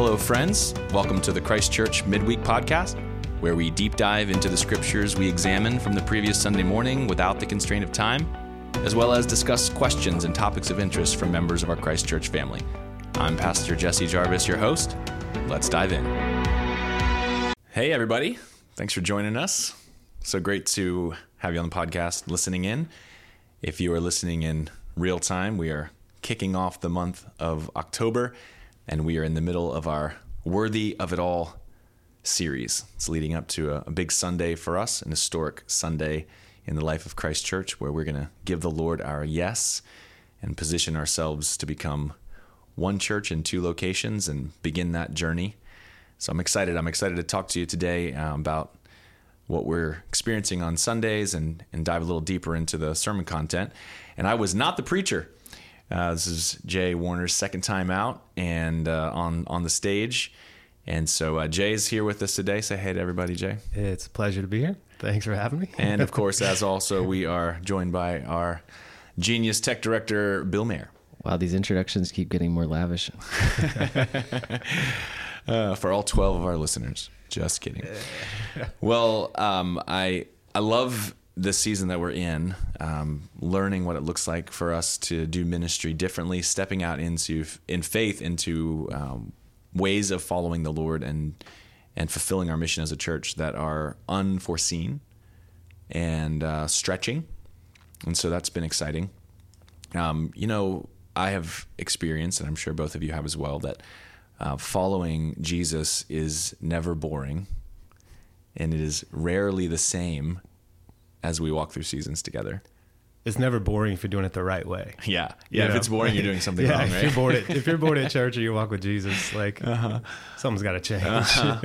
Hello, friends. Welcome to the Christ Church Midweek Podcast, where we deep dive into the scriptures we examine from the previous Sunday morning without the constraint of time, as well as discuss questions and topics of interest from members of our Christ Church family. I'm Pastor Jesse Jarvis, your host. Let's dive in. Hey, everybody. Thanks for joining us. So great to have you on the podcast listening in. If you are listening in real time, we are kicking off the month of October and we are in the middle of our Worthy of It All series. It's leading up to a, a big Sunday for us, an historic Sunday in the life of Christ Church, where we're going to give the Lord our yes and position ourselves to become one church in two locations and begin that journey. So I'm excited. I'm excited to talk to you today uh, about what we're experiencing on Sundays and, and dive a little deeper into the sermon content. And I was not the preacher. Uh, this is Jay Warriner's second time out and uh, on on the stage, and so uh, Jay is here with us today. Say hey to everybody, Jay. It's a pleasure to be here. Thanks for having me. and of course, as also we are joined by our genius tech director, Bill Mayer. Wow, these introductions keep getting more lavish. Uh, for all twelve of our listeners, just kidding. well, um, I I love this season that we're in, um, learning what it looks like for us to do ministry differently, stepping out into in faith into um, ways of following the Lord and and fulfilling our mission as a church that are unforeseen and uh, stretching, and so that's been exciting. Um, you know, I have experienced, and I'm sure both of you have as well, that uh, following Jesus is never boring, and it is rarely the same as we walk through seasons together. It's never boring if you're doing it the right way. Yeah, yeah. You if know? it's boring, you're doing something yeah, wrong, if right? You're bored at, if you're bored at church or you walk with Jesus, like uh-huh. something's got to change. Uh-huh.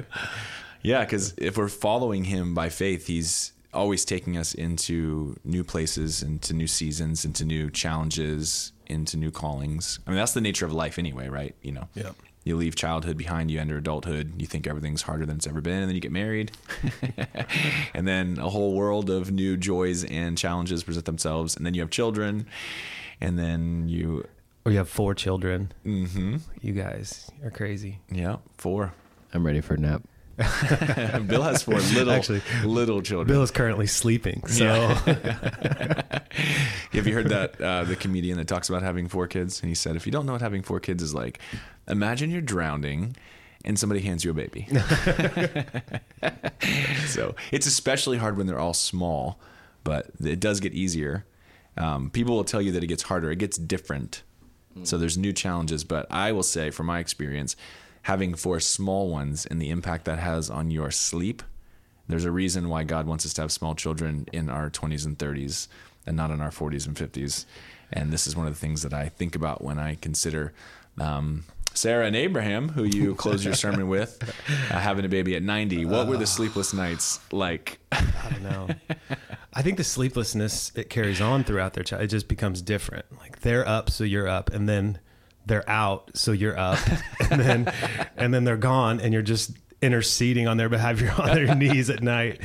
yeah, because if we're following Him by faith, He's always taking us into new places, into new seasons, into new challenges, into new callings. I mean, that's the nature of life, anyway, right? You know. Yeah you leave childhood behind you enter adulthood you think everything's harder than it's ever been and then you get married. And then a whole world of new joys and challenges present themselves and then you have children and then you or you have four children. Mm-hmm. you guys are crazy. Yeah four. I'm ready for a nap Bill has four little Actually, little children. Bill is currently sleeping. So, yeah. have you heard that uh, the comedian that talks about having four kids? And he said, if you don't know what having four kids is like, imagine you're drowning and somebody hands you a baby. so it's especially hard when they're all small, but it does get easier. Um, people will tell you that it gets harder. It gets different. Mm. So there's new challenges. But I will say, from my experience, having four small ones and the impact that has on your sleep. There's a reason why God wants us to have small children in our 20s and 30s and not in our 40s and 50s. And this is one of the things that I think about when I consider um, Sarah and Abraham, who you close your sermon with, uh, having a baby at 90. What were the sleepless nights like? I don't know. I think the sleeplessness it carries on throughout their child. It just becomes different. Like they're up, so you're up, and then they're out, so you're up, and then and then they're gone, and you're just interceding on their behalf. You're on their knees at night,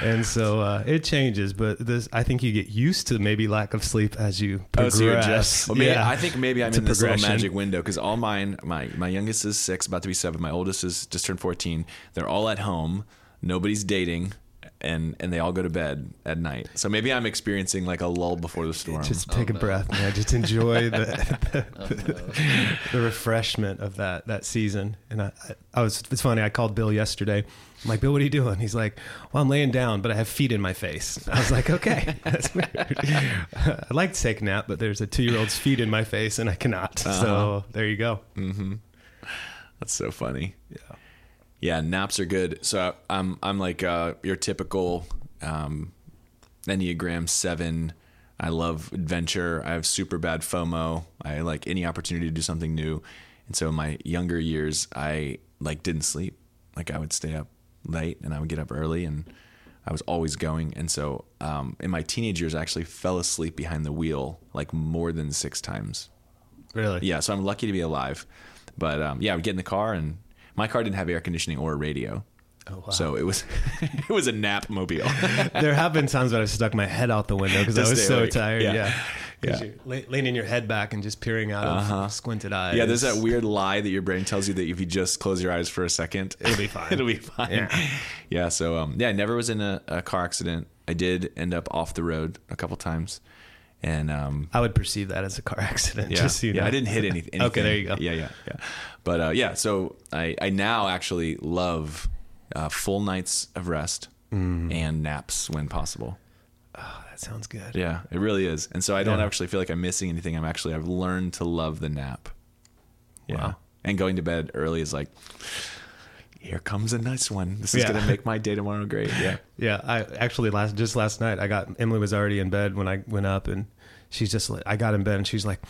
and so uh, it changes. But this, I think you get used to maybe lack of sleep as you progress. Oh, so you adjust. Well, maybe, yeah. I think maybe I'm in this little magic window because all mine, my my youngest is six, about to be seven. My oldest is just turned fourteen. They're all at home. Nobody's dating and and they all go to bed at night. So maybe I'm experiencing like a lull before the storm. Just take oh, a no. breath, man. Just enjoy the the, oh, no. the, refreshment of that that season. And I, I was it's funny. I called Bill yesterday. I'm like, Bill, what are you doing? He's like, Well, I'm laying down, but I have feet in my face. I was like, Okay, that's weird. I'd like to take a nap, but there's a two year old's feet in my face, and I cannot. Uh-huh. So there you go. Mm-hmm. That's so funny. Yeah. Yeah, naps are good. So I'm I'm like uh, your typical um, Enneagram seven. I love adventure. I have super bad FOMO. I like any opportunity to do something new. And so in my younger years, I like didn't sleep. Like I would stay up late and I would get up early and I was always going. And so um, in my teenage years, I actually fell asleep behind the wheel like more than six times. Really? Yeah. So I'm lucky to be alive. But um, yeah, I would get in the car and my car didn't have air conditioning or a radio. Oh, wow. So it was it was a nap mobile. there have been times that I've stuck my head out the window because I was so tired. Yeah. yeah. Yeah. you're le- leaning your head back and just peering out of squinted eyes. Yeah, there's that weird lie that your brain tells you that if you just close your eyes for a second, It'll be fine. it'll be fine. Yeah. Yeah. so um, yeah, I never was in a, a car accident. I did end up off the road a couple times, and um, I would perceive that as a car accident. yeah, Just so you yeah, know. I didn't hit any, anything. Okay, there you go. Yeah, yeah, yeah. But uh, yeah, so I I now actually love uh, full nights of rest Mm. and naps when possible. Oh, that sounds good. Yeah, it really is. And so I don't Yeah. actually feel like I'm missing anything. I'm actually I've learned to love the nap. Yeah. Wow. And going to bed early is like here comes a nice one. This is Yeah. going to make my day tomorrow great. Yeah. Yeah, I actually last just last night I got Emily was already in bed when I went up and she's just like I got in bed and she's like,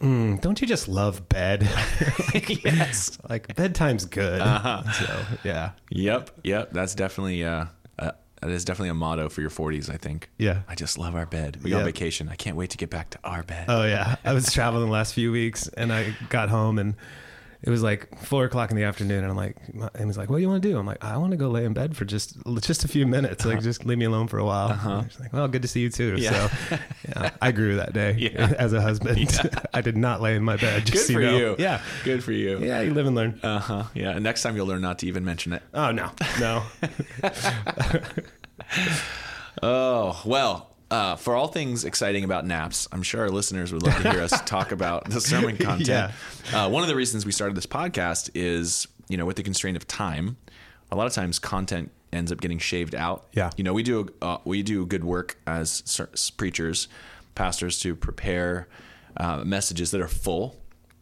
mm, "Don't you just love bed?" yes. like bedtime's good. Uh-huh. So yeah, Yep. Yep. That's definitely uh, uh that is definitely a motto for your 40s, I think. yeah. I just love our bed. We go on vacation. I can't wait to get back to our bed. Oh yeah, I was traveling the last few weeks and I got home and it was like four o'clock in the afternoon and I'm like, and he's like, "What do you want to do?" I'm like, "I want to go lay in bed for just just a few minutes, like just leave me alone for a while." Uh-huh. She's like, "Well, good to see you too." Yeah. So yeah, I grew that day Yeah. as a husband. I did not lay in my bed. Good Just so for know. you. Yeah. Good for you. Yeah, you live and learn. Uh huh. Yeah. And next time you'll learn not to even mention it. Oh no, no. Oh, well, uh, for all things exciting about naps, I'm sure our listeners would love to hear us talk about the sermon content. Uh, one of the reasons we started this podcast is, you know, with the constraint of time, a lot of times content ends up getting shaved out. Yeah. You know, we do uh, we do good work as preachers, pastors to prepare uh, messages that are full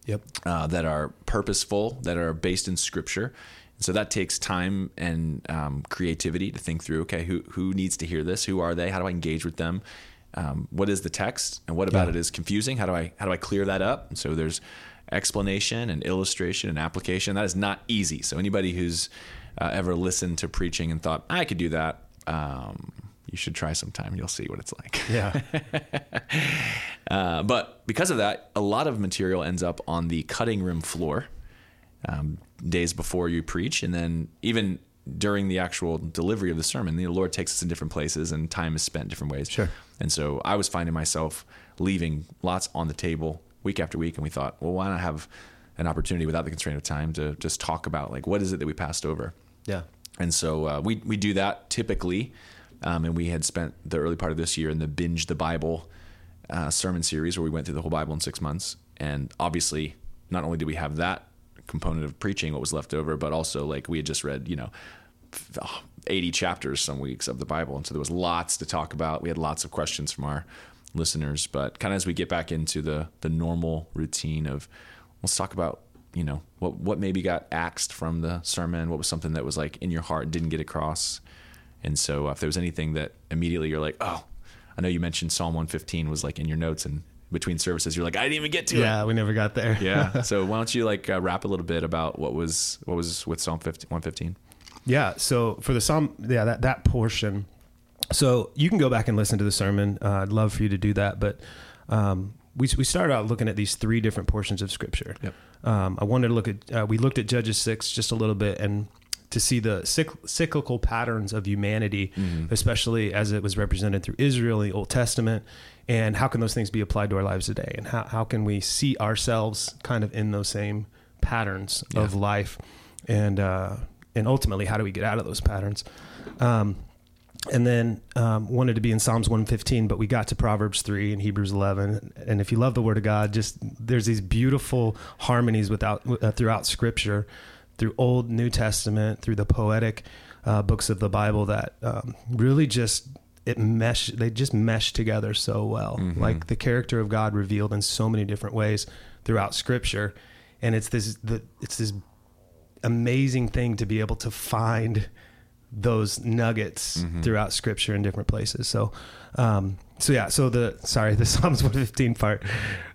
Yep. uh, that are purposeful, that are based in Scripture. So that takes time and um, creativity to think through. Okay, who who needs to hear this? Who are they? How do I engage with them? Um, what is the text, and what about Yeah. it is confusing? How do I how do I clear that up? And so there's explanation and illustration and application. That is not easy. So anybody who's uh, ever listened to preaching and thought I could do that, um, you should try sometime. You'll see what it's like. Yeah. Uh, but because of that, a lot of material ends up on the cutting room floor um, days before you preach, and then even during the actual delivery of the sermon, the Lord takes us in different places, and time is spent different ways. Sure. And so I was finding myself leaving lots on the table week after week, and we thought, well, why not have an opportunity without the constraint of time to just talk about like what is it that we passed over? Yeah. And so uh, we we do that typically, um, and we had spent the early part of this year in the binge the Bible uh, sermon series where we went through the whole Bible in six months. And obviously, not only did we have that component of preaching, what was left over, but also like we had just read, you know, f- oh, eighty chapters some weeks of the Bible, and so there was lots to talk about. We had lots of questions from our listeners, but kind of as we get back into the the normal routine of let's talk about you know what what maybe got axed from the sermon what was something that was like in your heart didn't get across and so if there was anything that immediately you're like oh i know you mentioned psalm 115 was like in your notes and between services you're like i didn't even get to it. Yeah, it we never got there. yeah so why don't you like uh, rap a little bit about what was what was with psalm 50, 115 Yeah. So for the psalm, yeah, that that portion. So you can go back and listen to the sermon. Uh, I'd love for you to do that. But um, we we started out looking at these three different portions of Scripture. Yep. Um, I wanted to look at. Uh, we looked at Judges six just a little bit and to see the cyclical patterns of humanity, especially as it was represented through Israel in the Old Testament, and how can those things be applied to our lives today, and how how can we see ourselves kind of in those same patterns of life, and uh, and ultimately how do we get out of those patterns. Um, and then um, wanted to be in Psalms 115, but we got to Proverbs 3 and Hebrews 11. And if you love the Word of God, just there's these beautiful harmonies without uh, throughout Scripture, through Old, New Testament, through the poetic uh, books of the Bible that um, really just it mesh. They just mesh together so well, like the character of God revealed in so many different ways throughout Scripture. And it's this the it's this amazing thing to be able to find those nuggets throughout scripture in different places. So, um, so yeah, so the, sorry, the Psalms 115 part,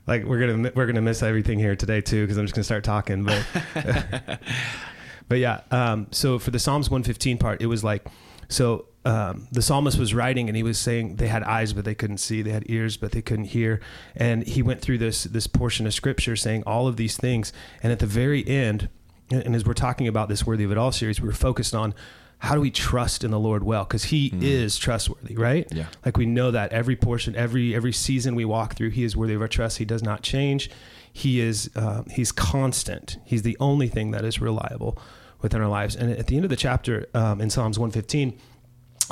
like we're going to, we're going to miss everything here today too, cause I'm just going to start talking, but, but yeah. Um, so for the Psalms 115 part, it was like, so, um, the psalmist was writing and he was saying they had eyes, but they couldn't see. They had ears, but they couldn't hear. And he went through this, this portion of scripture saying all of these things. And at the very end, and as we're talking about this worthy of it all series, we're focused on how do we trust in the Lord well? Because He is trustworthy, right? Yeah. Like we know that every portion, every every season we walk through, He is worthy of our trust. He does not change. He is uh, He's constant. He's the only thing that is reliable within our lives. And at the end of the chapter um, in Psalms 115,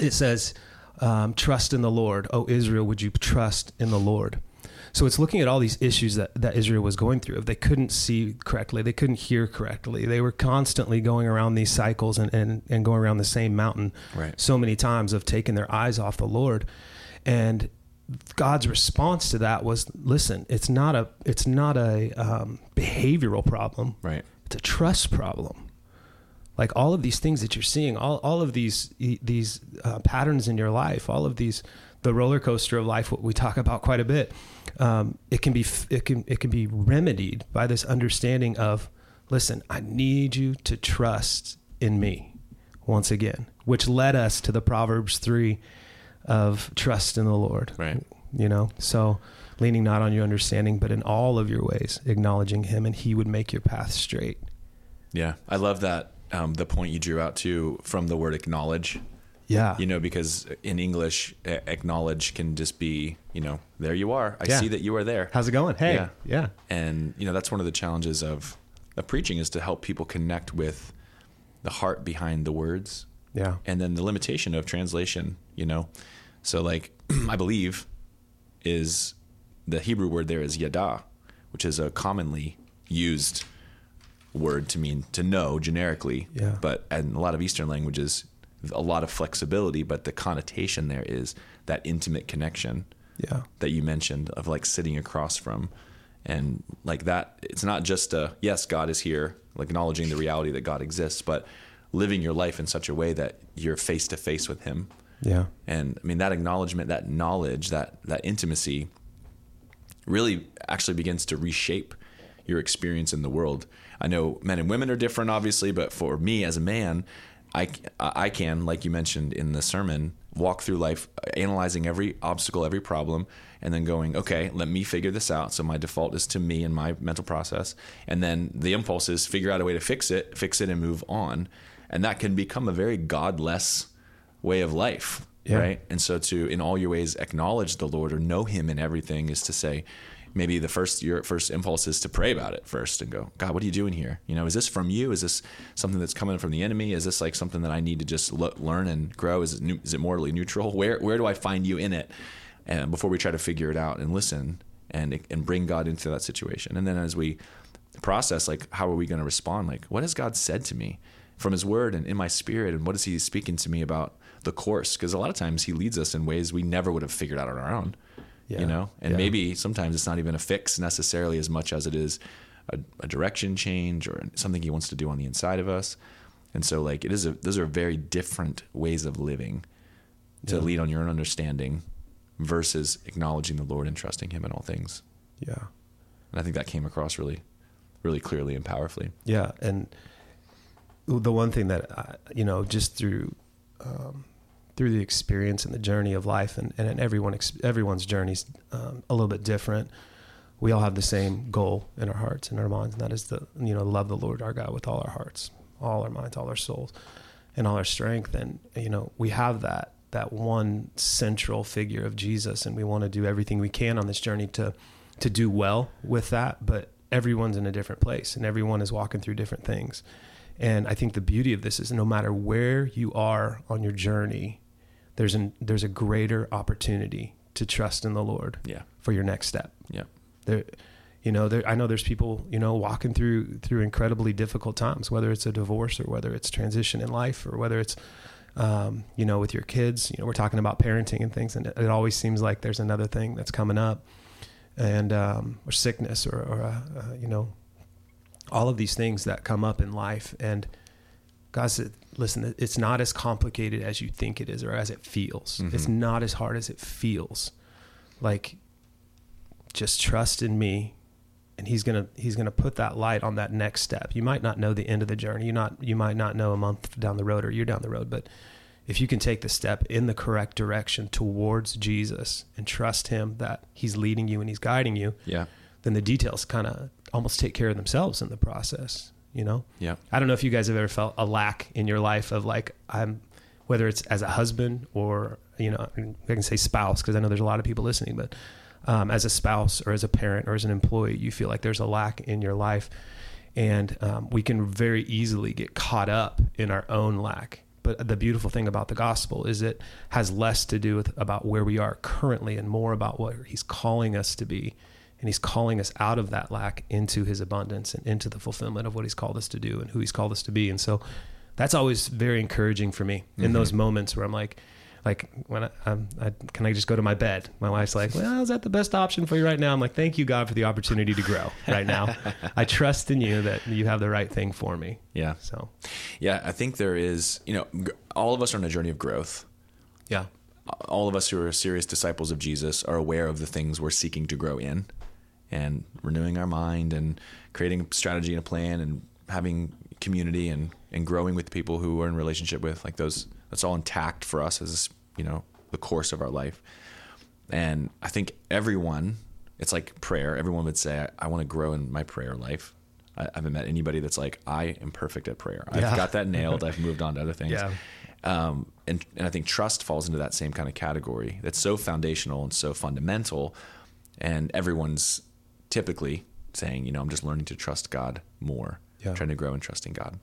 it says, um, "Trust in the Lord, O Israel. Would you trust in the Lord?" So it's looking at all these issues that, that Israel was going through. If they couldn't see correctly, they couldn't hear correctly. They were constantly going around these cycles and, and, and going around the same mountain Right. so many times of taking their eyes off the Lord. And God's response to that was, listen, it's not a it's not a um, behavioral problem. Right. It's a trust problem. Like all of these things that you're seeing, all, all of these these uh, patterns in your life, all of these the roller coaster of life, what we talk about quite a bit, um, it can be it can it can be remedied by this understanding of, listen, I need you to trust in me, once again, which led us to the Proverbs three, of trust in the Lord. Right. You know, so leaning not on your understanding, but in all of your ways, acknowledging Him, and He would make your path straight. Yeah. I love that. Um, the point you drew out to from the word acknowledge. Yeah. You know, because in English, acknowledge can just be, you know, there you are. I Yeah. see that you are there. How's it going? Hey. Yeah. Yeah. And you know, that's one of the challenges of, of preaching is to help people connect with the heart behind the words Yeah. and then the limitation of translation, you know. So like I believe is the Hebrew word there is yada, which is a commonly used word to mean to know generically. Yeah. But in a lot of Eastern languages, a lot of flexibility, but the connotation there is that intimate connection Yeah. that you mentioned of like sitting across from and like that it's not just a yes god is here like acknowledging the reality that god exists but living your life in such a way that you're face to face with him Yeah. and i mean that acknowledgement that knowledge that that intimacy really actually begins to reshape your experience in the world i know men and women are different obviously but for me as a man i i can like you mentioned in the sermon walk through life analyzing every obstacle every problem and then going okay let me figure this out. So my default is to me and my mental process. And then the impulse is figure out a way to fix it fix it and move on. And that can become a very godless way of life Yeah. right? And so to in all your ways acknowledge the lord or know him in everything is to say maybe the first your first impulse is to pray about it first and go god what are you doing here? You know is this from you? Is this something that's coming from the enemy? Is this like something that i need to just lo- learn and grow? Is it, new, is it morally neutral? Where where do i find you in it? And before we try to figure it out and listen and and bring god into that situation. And then as we process like how are we going to respond? Like what has god said to me from his word and in my spirit? And what is he speaking to me about the course? Because a lot of times he leads us in ways we never would have figured out on our own Yeah. you know and Yeah. maybe sometimes it's not even a fix necessarily as much as it is a, a direction change or something he wants to do on the inside of us and so like it is a those are very different ways of living to Yeah. lead on your own understanding versus acknowledging the lord and trusting him in all things Yeah. and i think that came across really really clearly and powerfully Yeah, and the one thing that I, you know, just through um, through the experience and the journey of life, and, and everyone everyone's journey's um, a little bit different. We all have the same goal in our hearts and our minds, and that is to you know love the Lord our God with all our hearts, all our minds, all our souls, and all our strength. And you know we have that that one central figure of Jesus, and we want to do everything we can on this journey to to do well with that. But everyone's in a different place, and everyone is walking through different things. And I think the beauty of this is no matter where you are on your journey, there's an there's a greater opportunity to trust in the Lord yeah for your next step. yeah There, you know, there I know there's people you know walking through through incredibly difficult times, whether it's a divorce or whether it's transition in life or whether it's um, you know with your kids. You know, we're talking about parenting and things, and it, it always seems like there's another thing that's coming up, and um, or sickness or, or uh, uh, you know all of these things that come up in life and God said, listen, it's not as complicated as you think it is or as it feels. It's Mhm. not as hard as it feels. Like just trust in me and he's to he's to put that light on that next step. You might not know the end of the journey. You not you might not know a month down the road or you're down the road, but if you can take the step in the correct direction towards Jesus and trust him that he's leading you and he's guiding you, yeah then the details kind of almost take care of themselves in the process. You know? Yeah. I don't know if you guys have ever felt a lack in your life of like, I'm, whether it's as a husband or, you know, I can say spouse, because I know there's a lot of people listening, but um, as a spouse or as a parent or as an employee, you feel like there's a lack in your life. And um, we can very easily get caught up in our own lack. But the beautiful thing about the gospel is it has less to do with about where we are currently and more about what he's calling us to be and he's calling us out of that lack into his abundance and into the fulfillment of what he's called us to do and who he's called us to be and so that's always very encouraging for me in Mm-hmm. those moments where i'm like like when I, I'm, I can I just go to my bed? My wife's like, "Well, is that the best option for you right now?" I'm like, "Thank you, God, for the opportunity to grow right now. I trust in you that you have the right thing for me." Yeah. So, Yeah. I think there is, you know, all of us are on a journey of growth. yeah, all of us who are serious disciples of Jesus are aware of the things we're seeking to grow in and renewing our mind and creating a strategy and a plan and having community and, and growing with people who we're in relationship with like those that's all intact for us as you know the course of our life and i think everyone it's like prayer everyone would say i, I want to grow in my prayer life I, I haven't met anybody that's like i am perfect at prayer i've Yeah. got that nailed i've moved on to other things Yeah. um, and, and I think trust falls into that same kind of category. That's so foundational and so fundamental, and everyone's typically saying, you know, I'm just learning to trust God more, Yeah. trying to grow in trusting God.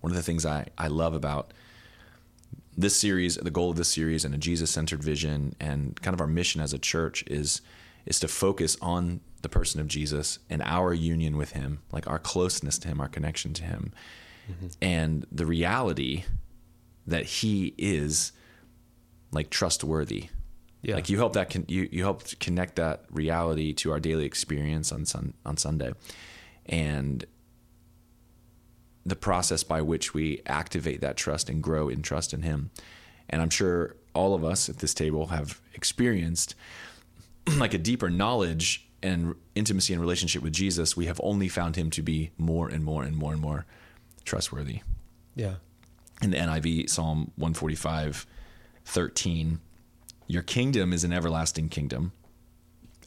One of the things I, I love about this series, the goal of this series, and a Jesus-centered vision, and kind of our mission as a church is is to focus on the person of Jesus and our union with Him, like our closeness to Him, our connection to Him, mm-hmm. and the reality that He is like trustworthy. Yeah. Like you help that con- you you helped connect that reality to our daily experience on sun on Sunday, and the process by which we activate that trust and grow in trust in Him. And I'm sure all of us at this table have experienced like a deeper knowledge and intimacy and relationship with Jesus. We have only found Him to be more and more and more and more trustworthy yeah, in the NIV, Psalm 145, 13, your kingdom is an everlasting kingdom,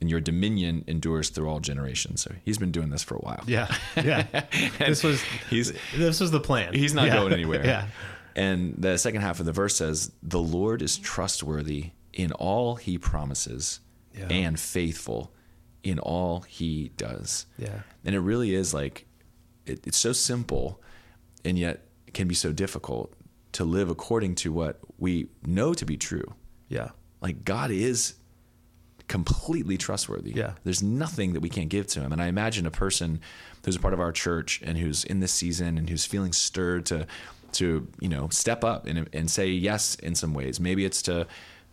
and your dominion endures through all generations. So he's been doing this for a while. yeah, yeah. this was He's this was the plan. he's not Yeah. going anywhere. Yeah, And the second half of the verse says, "The Lord is trustworthy in all He promises, Yeah. and faithful in all He does." yeah, And it really is like it, it's so simple and yet can be so difficult to live according to what we know to be true. yeah, Like God is completely trustworthy. Yeah. There's nothing that we can't give to him. And I imagine a person who's a part of our church and who's in this season and who's feeling stirred to to, you know, step up and and say yes in some ways. Maybe it's to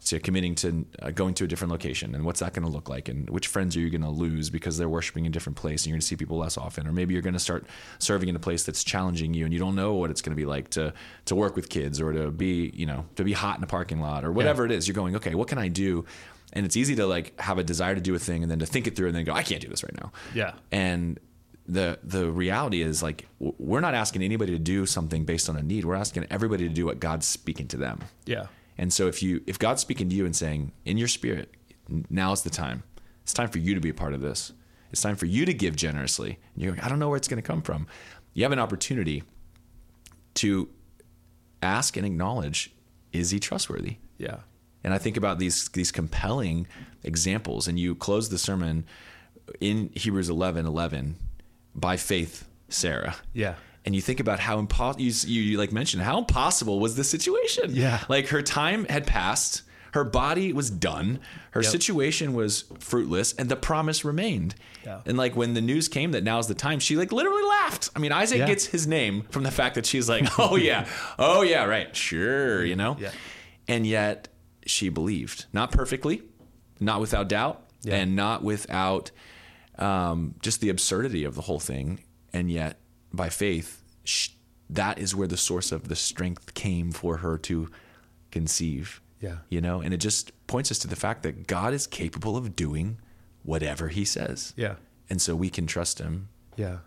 to committing to uh, going to a different location and what's that going to look like? And which friends are you going to lose because they're worshiping in a different place and you're going to see people less often? Or maybe you're going to start serving in a place that's challenging you and you don't know what it's going to be like to to work with kids or to be you know to be hot in a parking lot or whatever it is. You're going okay what can I do? And it's easy to like have a desire to do a thing and then to think it through and then go I can't do this right now. Yeah. and the the reality is like we're not asking anybody to do something based on a need. We're asking everybody to do what God's speaking to them. Yeah, and so if you if God's speaking to you and saying in your spirit, now's the time. It's time for you to be a part of this. It's time for you to give generously. And you're going, I don't know where it's going to come from. You have an opportunity to ask and acknowledge, is he trustworthy? yeah, And I think about these these compelling examples, and you close the sermon in Hebrews 11, 11, by faith, Sarah. yeah, And you think about how impossible you, you, you like mentioned how impossible was this situation? Yeah. like her time had passed, her body was done, her Yep. situation was fruitless, and the promise remained. Yeah. And like when the news came that now's the time, she like literally laughed. I mean, Isaac Yeah. gets his name from the fact that she's like, oh yeah, oh yeah, right, sure, you know. Yeah. And yet she believed, not perfectly, not without doubt, and not without um, just the absurdity of the whole thing. And yet, by faith, sh- that is where the source of the strength came for her to conceive. Yeah. You know, and it just points us to the fact that God is capable of doing whatever he says. yeah, And so we can trust him, yeah.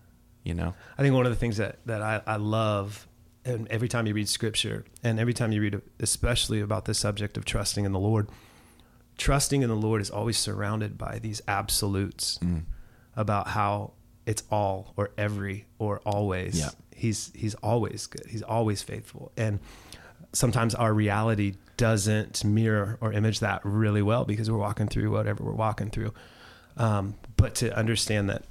you know? I think one of the things that, that I, I love, and every time you read scripture, and every time you read, especially about this subject of trusting in the Lord, trusting in the Lord is always surrounded by these absolutes mm. about how it's all or every or always. Yeah. He's he's always good. He's always faithful. And sometimes our reality doesn't mirror or image that really well because we're walking through whatever we're walking through. Um, but to understand that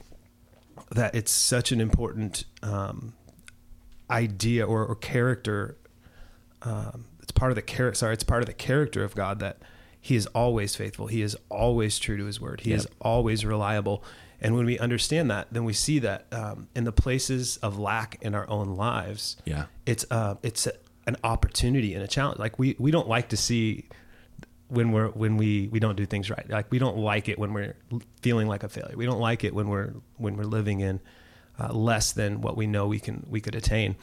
that it's such an important um, idea or, or character. Um, it's part of the character. Sorry, it's part of the character of God that He is always faithful. He is always true to His word. He is always reliable. And when we understand that, then we see that um, in the places of lack in our own lives, Yeah. it's uh, it's a, an opportunity and a challenge. Like we we don't like to see when we're when we we don't do things right. Like we don't like it when we're feeling like a failure. We don't like it when we're when we're living in uh, less than what we know we can we could attain.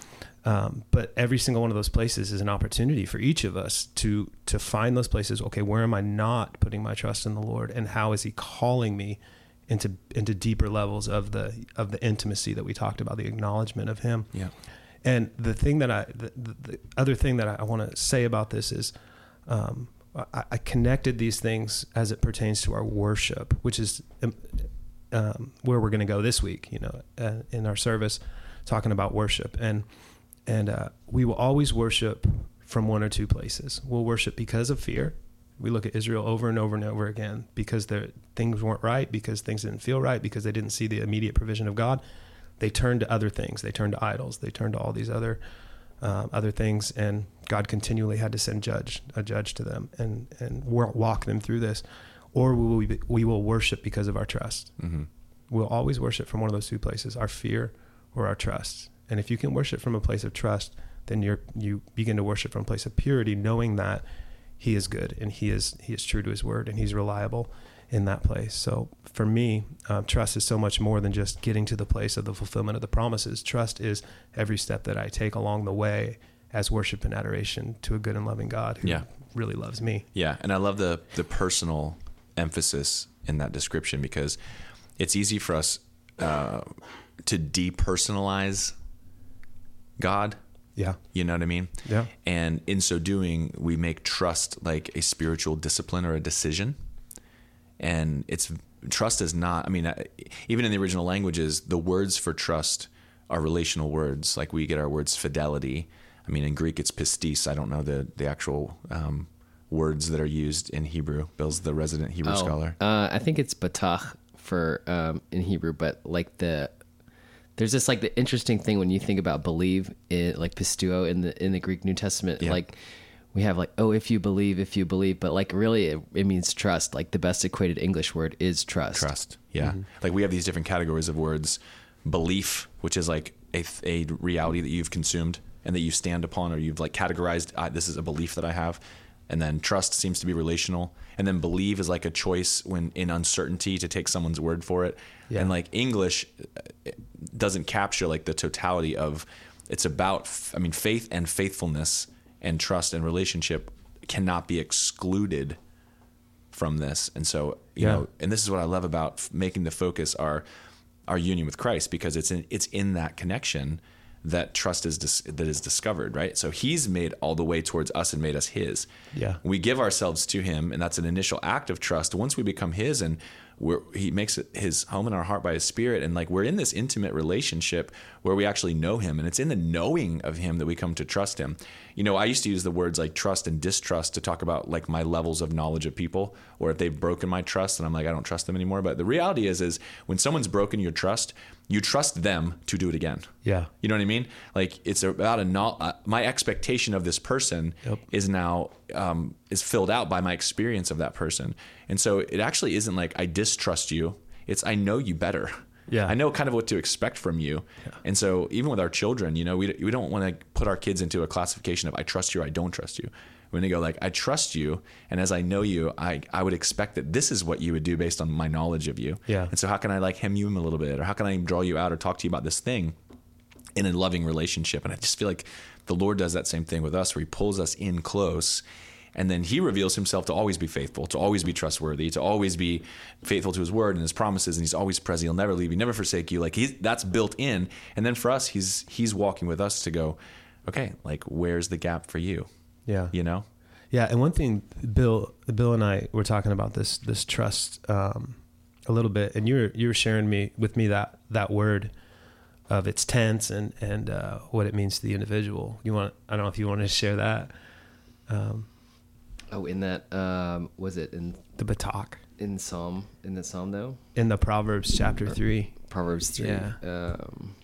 Um, but every single one of those places is an opportunity for each of us to to find those places. Okay, where am I not putting my trust in the Lord, and how is He calling me into into deeper levels of the of the intimacy that we talked about, the acknowledgement of Him. Yeah. And the thing that I, the, the, the other thing that I, want to say about this is, um, I, I connected these things as it pertains to our worship, which is um, um, where we're going to go this week. You know, uh, in our service, talking about worship, and and uh, we will always worship from one or two places. We'll worship because of fear. We look at Israel over and over and over again because their things weren't right, because things didn't feel right, because they didn't see the immediate provision of God they turned to other things. They turned to idols. They turned to all these other um, other things, and God continually had to send judge a judge to them and and walk them through this, or we will be, we will worship because of our trust. Mm-hmm. We'll always worship from one of those two places: our fear or our trust. And if you can worship from a place of trust, then you're you begin to worship from a place of purity, knowing that He is good and He is He is true to His word and He's reliable in that place. So for me, um, trust is so much more than just getting to the place of the fulfillment of the promises. Trust is every step that I take along the way as worship and adoration to a good and loving God who Yeah. really loves me. Yeah, and I love the the personal emphasis in that description because it's easy for us uh, to depersonalize God. Yeah. You know what I mean? Yeah. And in so doing, we make trust like a spiritual discipline or a decision. And it's trust is not. I mean, even in the original languages, the words for trust are relational words. Like we get our words fidelity. I mean, in Greek, it's pistis. I don't know the the actual um, words that are used in Hebrew. Bill's the resident Hebrew scholar. Uh, I think it's batach for um, in Hebrew, but like the there's this like the interesting thing when you think about believe in like pisteuo in the in the Greek New Testament, Yeah. like we have like oh if you believe if you believe, but like really it, it means trust. Like the best equated English word is trust. trust yeah mm-hmm. like we have these different categories of words belief which is like a, a reality that you've consumed and that you stand upon or you've like categorized this is a belief that i have and then trust seems to be relational and then believe is like a choice when in uncertainty to take someone's word for it Yeah. and like english uh, doesn't capture like the totality of it's about I mean faith and faithfulness and trust and relationship cannot be excluded from this. And so, you Yeah. know, and this is what I love about f- making the focus our our union with Christ because it's in it's in that connection that trust is dis- that is discovered, right? So he's made all the way towards us and made us his. Yeah. We give ourselves to him and that's an initial act of trust. Once we become his and we're, he makes his home in our heart by his spirit. And like we're in this intimate relationship where we actually know him and it's in the knowing of him that we come to trust him. You know i used to use the words like trust and distrust to talk about like my levels of knowledge of people or if they've broken my trust and i'm like i don't trust them anymore. But the reality is is when someone's broken your trust you trust them to do it again Yeah. you know what I mean? Like it's about a not uh, my expectation of this person Yep. is now um, is filled out by my experience of that person, and so it actually isn't like I distrust you. It's I know you better. Yeah. I know kind of what to expect from you, and so even with our children, you know, we we don't want to put our kids into a classification of I trust you or I don't trust you. When they go like I trust you, and as I know you, I I would expect that this is what you would do based on my knowledge of you. Yeah. And so how can I like hem you in a little bit, or how can I draw you out, or talk to you about this thing? in a loving relationship. And I just feel like the Lord does that same thing with us, where He pulls us in close. And then he reveals himself to always be faithful, to always be trustworthy, to always be faithful to his word and his promises. And he's always present. He'll never leave you, never forsake you. Like he's, that's built in. And then for us, he's, he's walking with us to go, okay, like where's the gap for you? Yeah. You know? Yeah, and one thing, Bill, Bill and I were talking about this this trust um, a little bit, and you were you were sharing me with me that that word of its tense and and uh, what it means to the individual. You want I don't know if you want to share that. Um, Oh, in that um, was it in the batach in Psalm in the Psalm though in the Proverbs chapter three. Proverbs three. Yeah. Um,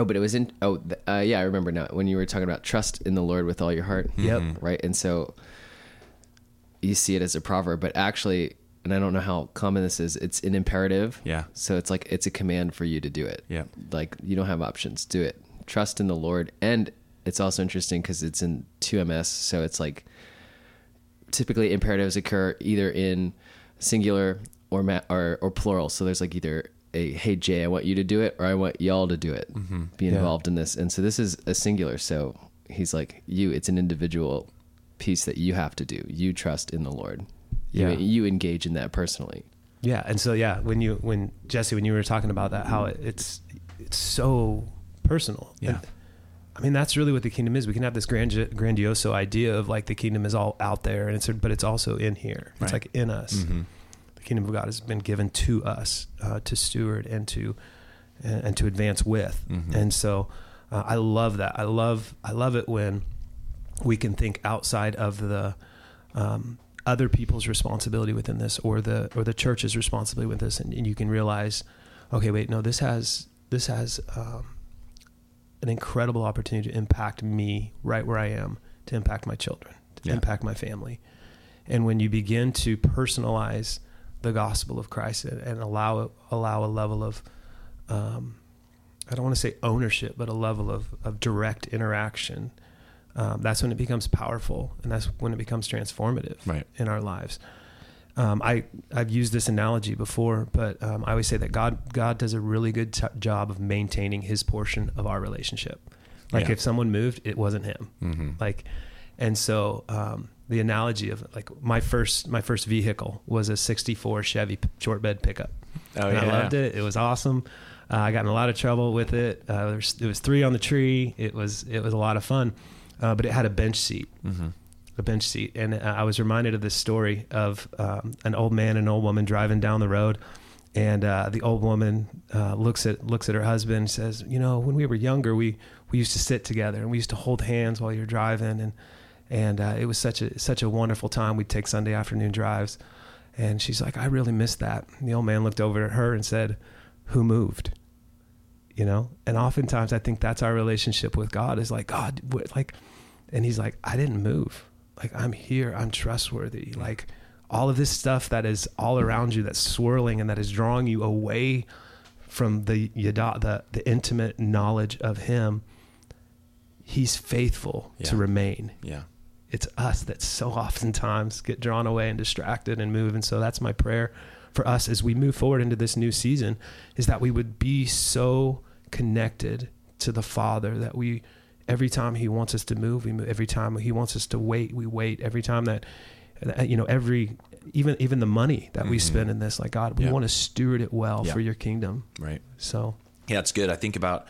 oh, but it was in. Oh, uh, yeah, I remember now when you were talking about trust in the Lord with all your heart. Yep. Right, and so you see it as a proverb, but actually, and I don't know how common this is. It's an imperative. Yeah. So it's like it's a command for you to do it. Yeah. Like you don't have options. Do it. Trust in the Lord, and it's also interesting because it's in two ms. So it's like typically imperatives occur either in singular or ma- or or plural. So there's like either a hey Jay, I want you to do it, or I want y'all to do it. Be Yeah. involved in this. And so this is a singular. So he's like you. It's an individual piece that you have to do. You trust in the Lord. You, Yeah. you engage in that personally. Yeah, and so yeah, when you when Jesse when you were talking about that, how it, it's it's so personal. Yeah. And, I mean, that's really what the kingdom is. We can have this grand, grandioso idea of like the kingdom is all out there, and it's but it's also in here. It's Right. like in us. Mm-hmm. Kingdom of God has been given to us uh, to steward and to and, and to advance with. Mhm. And so uh, I love that. I love I love it when we can think outside of the um, other people's responsibility within this, or the or the church's responsibility with this, and, and you can realize, okay, wait, no, this has this has um, an incredible opportunity to impact me right where I am, to impact my children, to Yeah. impact my family, and when you begin to personalize the gospel of Christ and, and allow allow a level of um, I don't want to say ownership, but a level of, of direct interaction. Um, that's when it becomes powerful, and that's when it becomes transformative Right. in our lives. Um, I I've used this analogy before, but um, I always say that God God does a really good t- job of maintaining His portion of our relationship. Like Yeah. if someone moved, it wasn't Him. Mm-hmm. Like, and so um, the analogy of like my first my first vehicle was a '64 Chevy short bed pickup. Oh, and I loved it. It was awesome. Uh, I got in a lot of trouble with it. Uh, there was, it was three on the tree. It was it was a lot of fun, uh, but it had a bench seat, Mm-hmm. a bench seat, and uh, I was reminded of this story of um, an old man and an old woman driving down the road, and uh, the old woman uh, looks at looks at her husband and says, "You know, when we were younger, we we used to sit together and we used to hold hands while you're driving, and and uh, it was such a such a wonderful time. We'd take Sunday afternoon drives." And she's like, I really miss that. And the old man looked over at her and said, Who moved? You know? And oftentimes I think that's our relationship with God is like, God, what, like, and he's like, I didn't move. Like, I'm here. I'm trustworthy. Like, all of this stuff that is all around you that's swirling and that is drawing you away from the yada, the, the intimate knowledge of him, he's faithful to remain Yeah. It's us that so oftentimes get drawn away and distracted and move. And so that's my prayer for us as we move forward into this new season is that we would be so connected to the Father that we, every time He wants us to move, we move. Every time He wants us to wait, we wait. Every time that, you know, every, even, even the money that we Mhm. spend in this, like God, we Yeah. want to steward it well Yeah. for your kingdom. Right. So Yeah, it's good. I think about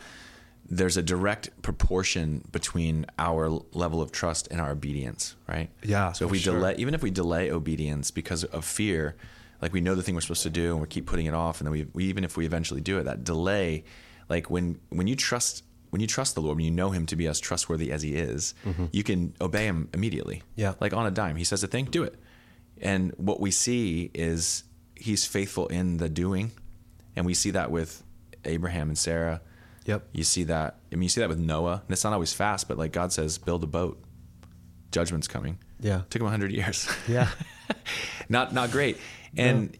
there's a direct proportion between our level of trust and our obedience, right? Yeah, So if we sure. delay, even if we delay obedience because of fear, like we know the thing we're supposed to do and we keep putting it off, and then we, we even if we eventually do it, that delay, like when when you trust when you trust the Lord, when you know Him to be as trustworthy as He is, you can obey Him immediately. Mm-hmm. Yeah. like on a dime. He says a thing, do it. And what we see is He's faithful in the doing, and we see that with Abraham and Sarah. Yep. You see that. I mean, you see that with Noah, and it's not always fast, but like God says, build a boat. Judgment's coming. Yeah. Took him hundred years. Yeah. not not great. And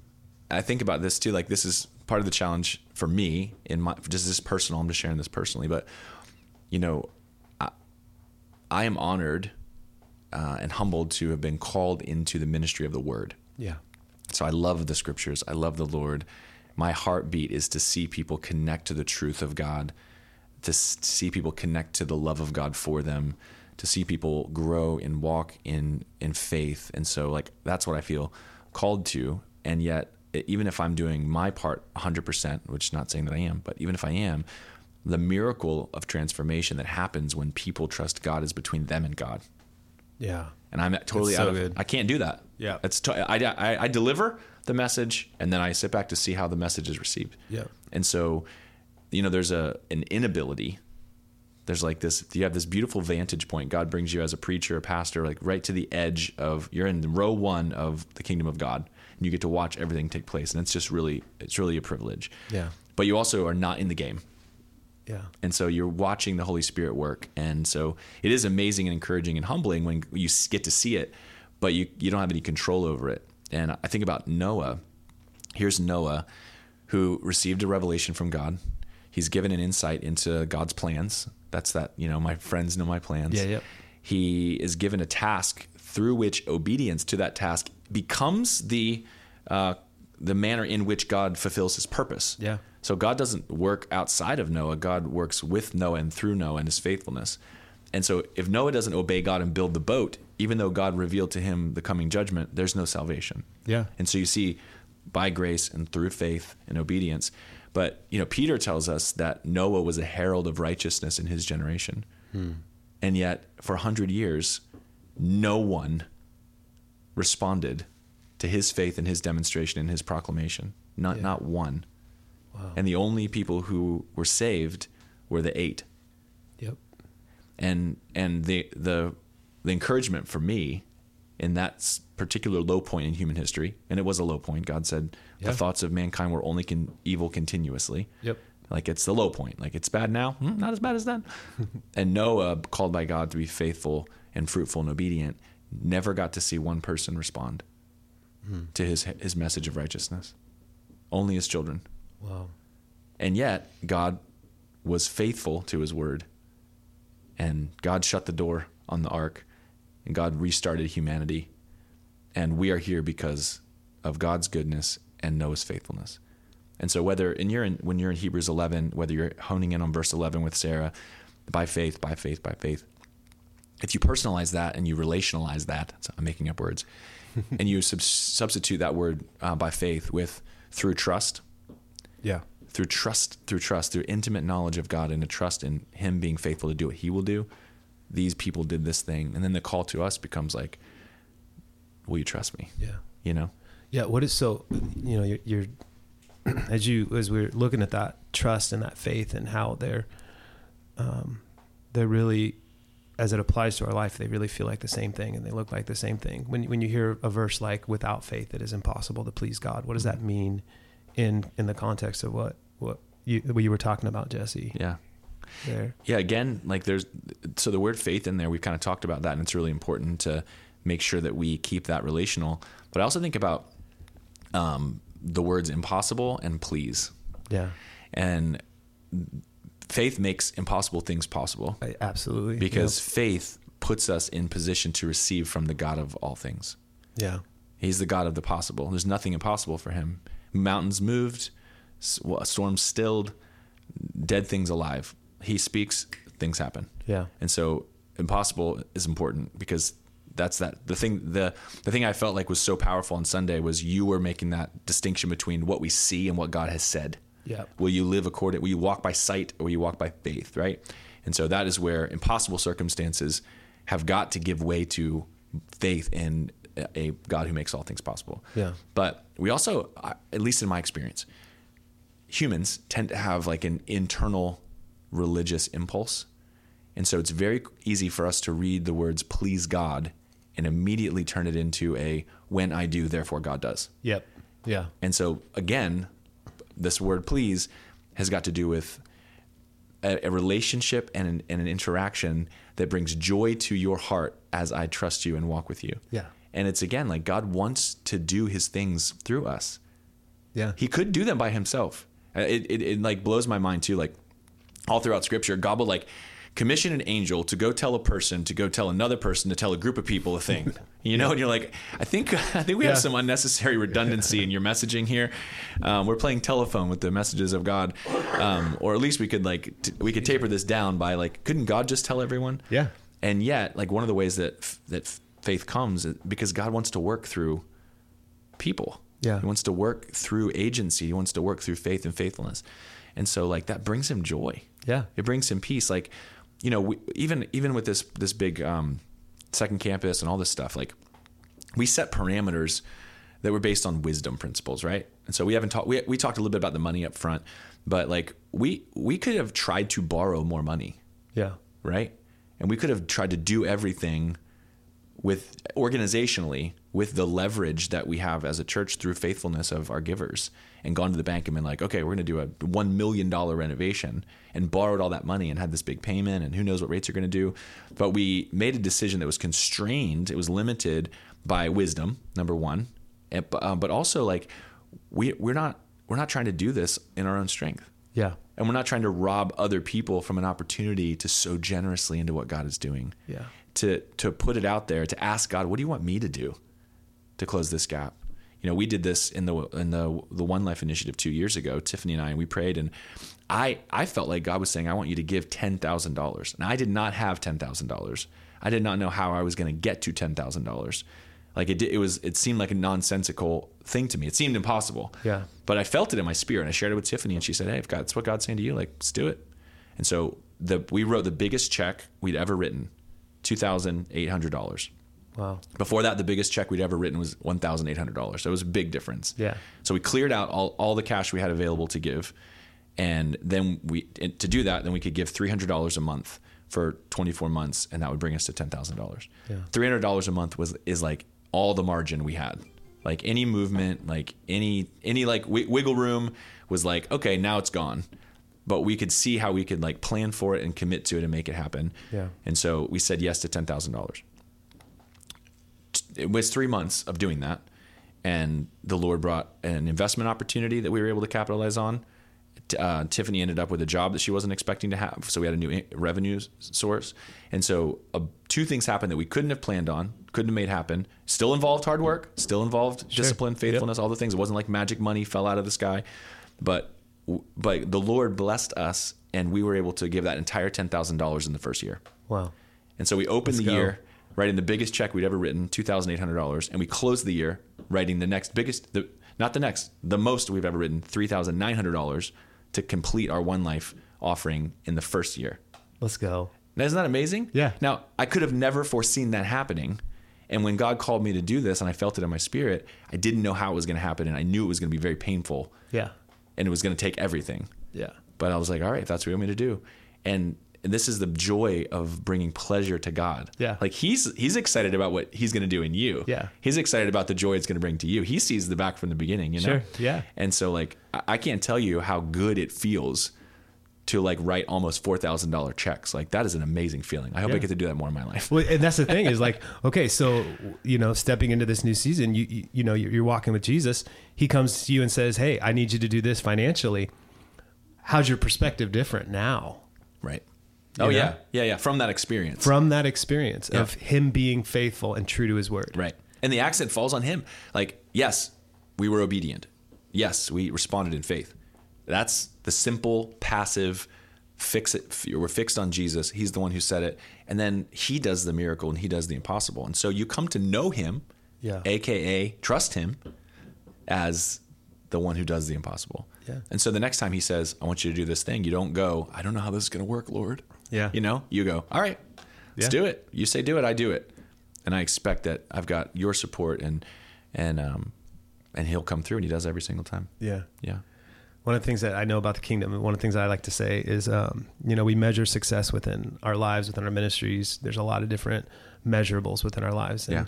I think about this too. Like this is part of the challenge for me in my just this personal. I'm just sharing this personally, but you know, I, I am honored uh, and humbled to have been called into the ministry of the Word. Yeah. So I love the scriptures. I love the Lord. My heartbeat is to see people connect to the truth of God, to see people connect to the love of God for them, to see people grow and walk in in faith. And so like that's what I feel called to. And yet even if I'm doing my part 100%, which is not saying that I am, but even if I am, the miracle of transformation that happens when people trust God is between them and God Yeah. and I'm totally so out of good. I can't do that. Yeah. it's to, I, I I deliver the message and then I sit back to see how the message is received. Yeah. And so, you know, there's a an inability. There's like this you have this beautiful vantage point. God brings you as a preacher, a pastor, like right to the edge of you're in row one of the kingdom of God. And you get to watch everything take place. And it's just really it's really a privilege. Yeah. But you also are not in the game. Yeah. And so you're watching the Holy Spirit work. And so it is amazing and encouraging and humbling when you get to see it, but you, you don't have any control over it. And I think about Noah. Here's Noah, who received a revelation from God. He's given an insight into God's plans. That's that, you know, my friends know my plans. Yeah, yep. He is given a task through which obedience to that task becomes the uh, the manner in which God fulfills his purpose. Yeah. So God doesn't work outside of Noah. God works with Noah and through Noah and his faithfulness. And so if Noah doesn't obey God and build the boat, even though God revealed to him the coming judgment, there's no salvation. Yeah. And so you see by grace and through faith and obedience. But, you know, Peter tells us that Noah was a herald of righteousness in his generation. Hmm. And yet for 100 years no one responded to his faith and his demonstration and his proclamation. Not Yeah. not one. Wow. And the only people who were saved were the eight. Yep. And and the the the encouragement for me in that particular low point in human history, and it was a low point. God said Yeah. the thoughts of mankind were only con- evil continuously. Yep. Like it's the low point. Like it's bad now, Hmm, not as bad as then. and Noah, called by God to be faithful and fruitful and obedient, never got to see one person respond to his his message of righteousness. Only his children. Wow. And yet, God was faithful to his word. And God shut the door on the ark, and God restarted humanity. And we are here because of God's goodness and Noah's faithfulness. And so, whether and you're in, when you're in Hebrews 11, whether you're honing in on verse 11 with Sarah, by faith, by faith, by faith, if you personalize that and you relationalize that, so I'm making up words, and you sub- substitute that word uh, by faith with through trust, Yeah. through trust, through trust, through intimate knowledge of God and a trust in Him being faithful to do what He will do. These people did this thing, and then the call to us becomes like, "Will you trust me?" Yeah. You know, Yeah. What is so? You know, you're, you're as you as we're looking at that trust and that faith and how they're, um, they're really, as it applies to our life, they really feel like the same thing and they look like the same thing. When when you hear a verse like "without faith it is impossible to please God," what does that mean in in the context of what what you what you were talking about, Jesse? yeah, There. yeah. Again, like there's so the word faith in there. We've kind of talked about that, and it's really important to make sure that we keep that relational. But I also think about um, the words impossible and please, Yeah. and faith makes impossible things possible. I, absolutely. because faith puts us in position to receive from the God of all things. yeah. He's the God of the possible. There's nothing impossible for him. Mountains moved, storms stilled, dead things alive. He speaks, things happen. Yeah. And so impossible is important because that's that the thing the the thing I felt like was so powerful on Sunday was you were making that distinction between what we see and what God has said. Yeah. Will you live according will you walk by sight or will you walk by faith, right? And so that is where impossible circumstances have got to give way to faith in a God who makes all things possible. Yeah. But we also at least in my experience humans tend to have like an internal religious impulse. And so it's very easy for us to read the words please God and immediately turn it into a when I do, therefore God does. Yep. Yeah. And so again, this word please has got to do with a, a relationship and an, and an interaction that brings joy to your heart as I trust you and walk with you. Yeah. And it's again like God wants to do his things through us. Yeah. He could do them by himself. Uh, It, it, it like blows my mind too. Like all throughout scripture, God will like commission an angel to go tell a person to go tell another person to tell a group of people a thing. You know, and you're like, I think I think we have some unnecessary redundancy in your messaging here. Um, we're playing telephone with the messages of God, um, or at least we could like t- we could taper this down by like, couldn't God just tell everyone? Yeah. And yet, like one of the ways that f- that f- faith comes is because God wants to work through people. Yeah. He wants to work through agency. He wants to work through faith and faithfulness. And so like that brings him joy. Yeah. It brings him peace. Like, you know, we, even even with this this big um, second campus and all this stuff, like we set parameters that were based on wisdom principles, right? And so we haven't talked. We we talked a little bit about the money up front, but like we we could have tried to borrow more money, Yeah. right? And we could have tried to do everything with organizationally with the leverage that we have as a church through faithfulness of our givers and gone to the bank and been like, okay, we're going to do a $1 million renovation and borrowed all that money and had this big payment and who knows what rates are going to do. But we made a decision that was constrained, it was limited by wisdom, number one. And, uh, but also like we, we're not, we're not trying to do this in our own strength. Yeah. And we're not trying to rob other people from an opportunity to sow generously into what God is doing. Yeah. To to put it out there, to ask God, what do you want me to do to close this gap? You know, we did this in the in the the One Life initiative 2 years ago, Tiffany and I, and we prayed and I I felt like God was saying, I want you to give $10,000. And I did not have $10,000. I did not know how I was going to get to $10,000. Like it did, it was it seemed like a nonsensical thing to me. It seemed impossible. Yeah. But I felt it in my spirit. And I shared it with Tiffany, and she said, "Hey, if God's what God's saying to you, like, let's do it." And so the we wrote the biggest check we'd ever written, two thousand eight hundred dollars. Wow. Before that, the biggest check we'd ever written was one thousand eight hundred dollars. So it was a big difference. Yeah. So we cleared out all, all the cash we had available to give, and then we and to do that, then we could give three hundred dollars a month for twenty four months, and that would bring us to ten thousand dollars. Yeah. Three hundred dollars a month was is like all the margin we had. Like any movement, like any any like wi- wiggle room was like okay, now it's gone. But we could see how we could like plan for it and commit to it and make it happen. Yeah. And so we said yes to ten thousand dollars. It was three months of doing that, and the Lord brought an investment opportunity that we were able to capitalize on. Uh, Tiffany ended up with a job that she wasn't expecting to have, so we had a new revenue source. And so, uh, two things happened that we couldn't have planned on, couldn't have made happen. Still involved hard work, still involved discipline, Yep. faithfulness, all the things. It wasn't like magic money fell out of the sky, but but the Lord blessed us, and we were able to give that entire ten thousand dollars in the first year. Wow. And so we opened Let's the go. year writing the biggest check we'd ever written, two thousand eight hundred dollars, and we closed the year writing the next biggest, the, not the next, the most we've ever written, three thousand nine hundred dollars to complete our One Life offering in the first year. Let's go. Now, isn't that amazing? Yeah. Now I could have never foreseen that happening. And when God called me to do this, and I felt it in my spirit, I didn't know how it was going to happen, and I knew it was going to be very painful, Yeah. and it was going to take everything. Yeah. But I was like, all right, if that's what you want me to do. And, and this is the joy of bringing pleasure to God. Yeah. Like he's he's excited about what he's going to do in you. Yeah. He's excited about the joy it's going to bring to you. He sees the back from the beginning, you know? Sure. Yeah. And so like I, can't tell you how good it feels to like write almost four thousand dollar checks. Like that is an amazing feeling. I hope I get to do that more in my life. Well, and that's the thing is like, okay, so you know, stepping into this new season, you you, you know, you're walking with Jesus. He comes to you and says, "Hey, I need you to do this financially." How's your perspective different now Right. Oh know? yeah. Yeah, yeah. From that experience. from that experience Yeah. of him being faithful and true to his word? Right. And the accent falls on him. Like, yes, we were obedient. Yes, we responded in faith. That's the simple, passive, fix it. We're fixed on Jesus. He's the one who said it. And then he does the miracle and he does the impossible. And so you come to know him, Yeah. AKA trust him as the one who does the impossible. Yeah. And so the next time he says, I want you to do this thing, you don't go, I don't know how this is going to work, Lord. Yeah. You know, you go, all right, let's Yeah. do it. You say do it, I do it. And I expect that I've got your support and, and, um, and he'll come through and he does every single time. Yeah. Yeah. One of the things that I know about the kingdom, one of the things I like to say is, um, you know, we measure success within our lives, within our ministries. There's a lot of different measurables within our lives. And Yeah.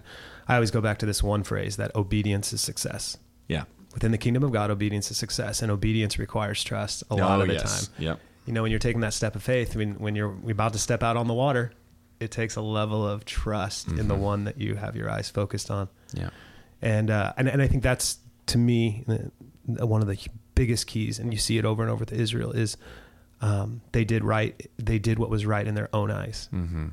I always go back to this one phrase that obedience is success. Yeah. Within the kingdom of God, obedience is success, and obedience requires trust a lot Oh, of the yes. time. Yep. You know, when you're taking that step of faith, when when you're about to step out on the water, it takes a level of trust in the one that you have your eyes focused on. Yeah. and uh, and and I think that's to me uh, one of the biggest keys, and you see it over and over with Israel is um, they did right, they did what was right in their own eyes. Mm-hmm.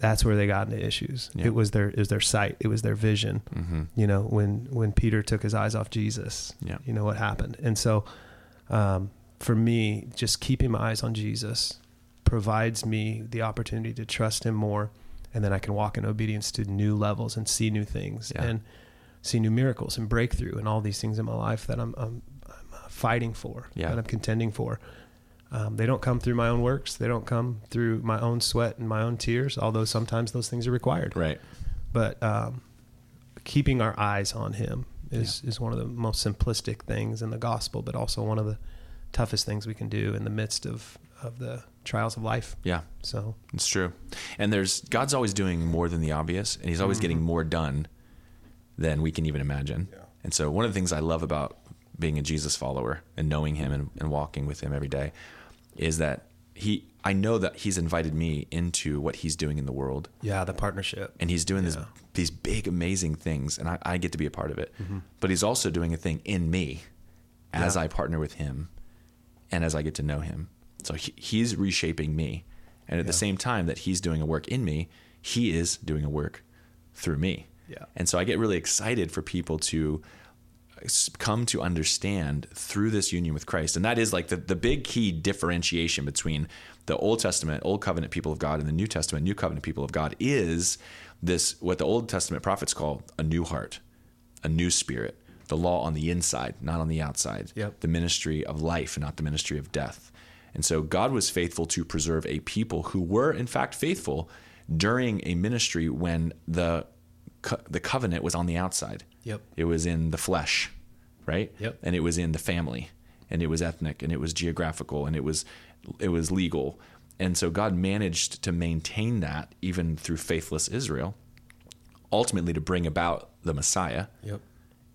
That's where they got into issues. Yeah. It was their it was their sight, it was their vision. Mm-hmm. You know, when when Peter took his eyes off Jesus, Yeah. you know what happened, and so um, for me, just keeping my eyes on Jesus provides me the opportunity to trust Him more, and then I can walk in obedience to new levels and see new things Yeah. and see new miracles and breakthrough and all these things in my life that I'm I'm, I'm uh, fighting for, Yeah. that I'm contending for. Um, they don't come through my own works. They don't come through my own sweat and my own tears, although sometimes those things are required Right. but um, keeping our eyes on him is is one of the most simplistic things in the gospel, but also one of the toughest things we can do in the midst of of the trials of life. Yeah, So it's true. And there's God's always doing more than the obvious, and He's always getting mm-hmm. more done than we can even imagine. Yeah. And so, one of the things I love about being a Jesus follower and knowing Him and, and walking with Him every day is that He, I know that He's invited me into what He's doing in the world, yeah, the partnership. and He's doing this these big, amazing things, and I, I get to be a part of it. Mm-hmm. But He's also doing a thing in me as Yeah. I partner with Him and as I get to know Him. So he, He's reshaping me, and at the same time that He's doing a work in me, He is doing a work through me. Yeah. And so I get really excited for people to come to understand through this union with Christ. And that is like the, the big key differentiation between the Old Testament, Old Covenant people of God, and the New Testament, New Covenant people of God is this what the Old Testament prophets call a new heart, a new spirit, the law on the inside, not on the outside, Yep. the ministry of life, not the ministry of death. And so God was faithful to preserve a people who were, in fact, faithful during a ministry when the co- the covenant was on the outside. Yep. It was in the flesh, right? Yep. And it was in the family, and it was ethnic, and it was geographical, and it was it was legal. And so God managed to maintain that even through faithless Israel, ultimately to bring about the Messiah. Yep.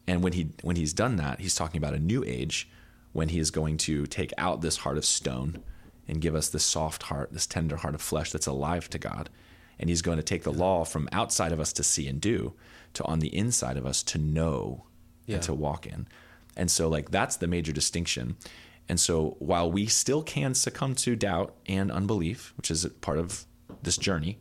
And when he when he's done that, he's talking about a new age when he is going to take out this heart of stone and give us this soft heart, this tender heart of flesh that's alive to God. And he's going to take the law from outside of us to see and do to on the inside of us to know Yeah. and to walk in. And so like that's the major distinction. And so while we still can succumb to doubt and unbelief, which is a part of this journey,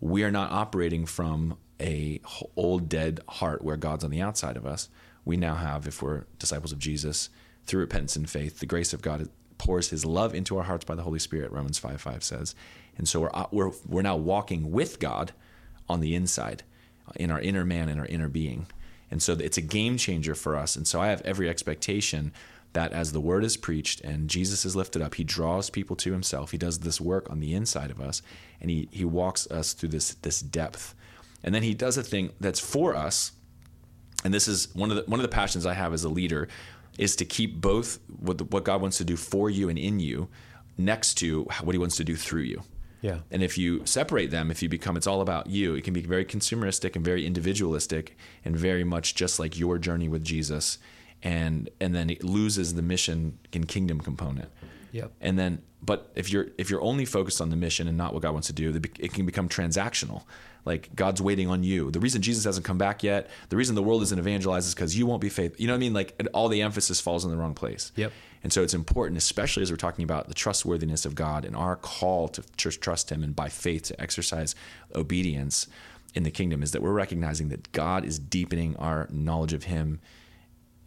we are not operating from a old dead heart where God's on the outside of us. We now have, if we're disciples of Jesus, through repentance and faith, the grace of God pours His love into our hearts by the Holy Spirit. Romans five five says, and so we're uh, we're we're now walking with God on the inside, in our inner man in our inner being, and so it's a game changer for us. And so I have every expectation that as the word is preached and Jesus is lifted up, he draws people to himself. He does this work on the inside of us and he, he walks us through this, this depth. And then he does a thing that's for us. And this is one of the, one of the passions I have as a leader is to keep both what, the, what God wants to do for you and in you next to what he wants to do through you. Yeah. And if you separate them, if you become it's all about you, it can be very consumeristic and very individualistic and very much just like your journey with Jesus. And and then it loses the mission and kingdom component. Yep. And then but if you're if you're only focused on the mission and not what God wants to do, it can become transactional. Like God's waiting on you. The reason Jesus hasn't come back yet, the reason the world isn't evangelized is because you won't be faithful. You know what I mean? Like all the emphasis falls in the wrong place. Yep. And so it's important, especially as we're talking about the trustworthiness of God and our call to trust Him and by faith to exercise obedience in the kingdom, is that we're recognizing that God is deepening our knowledge of Him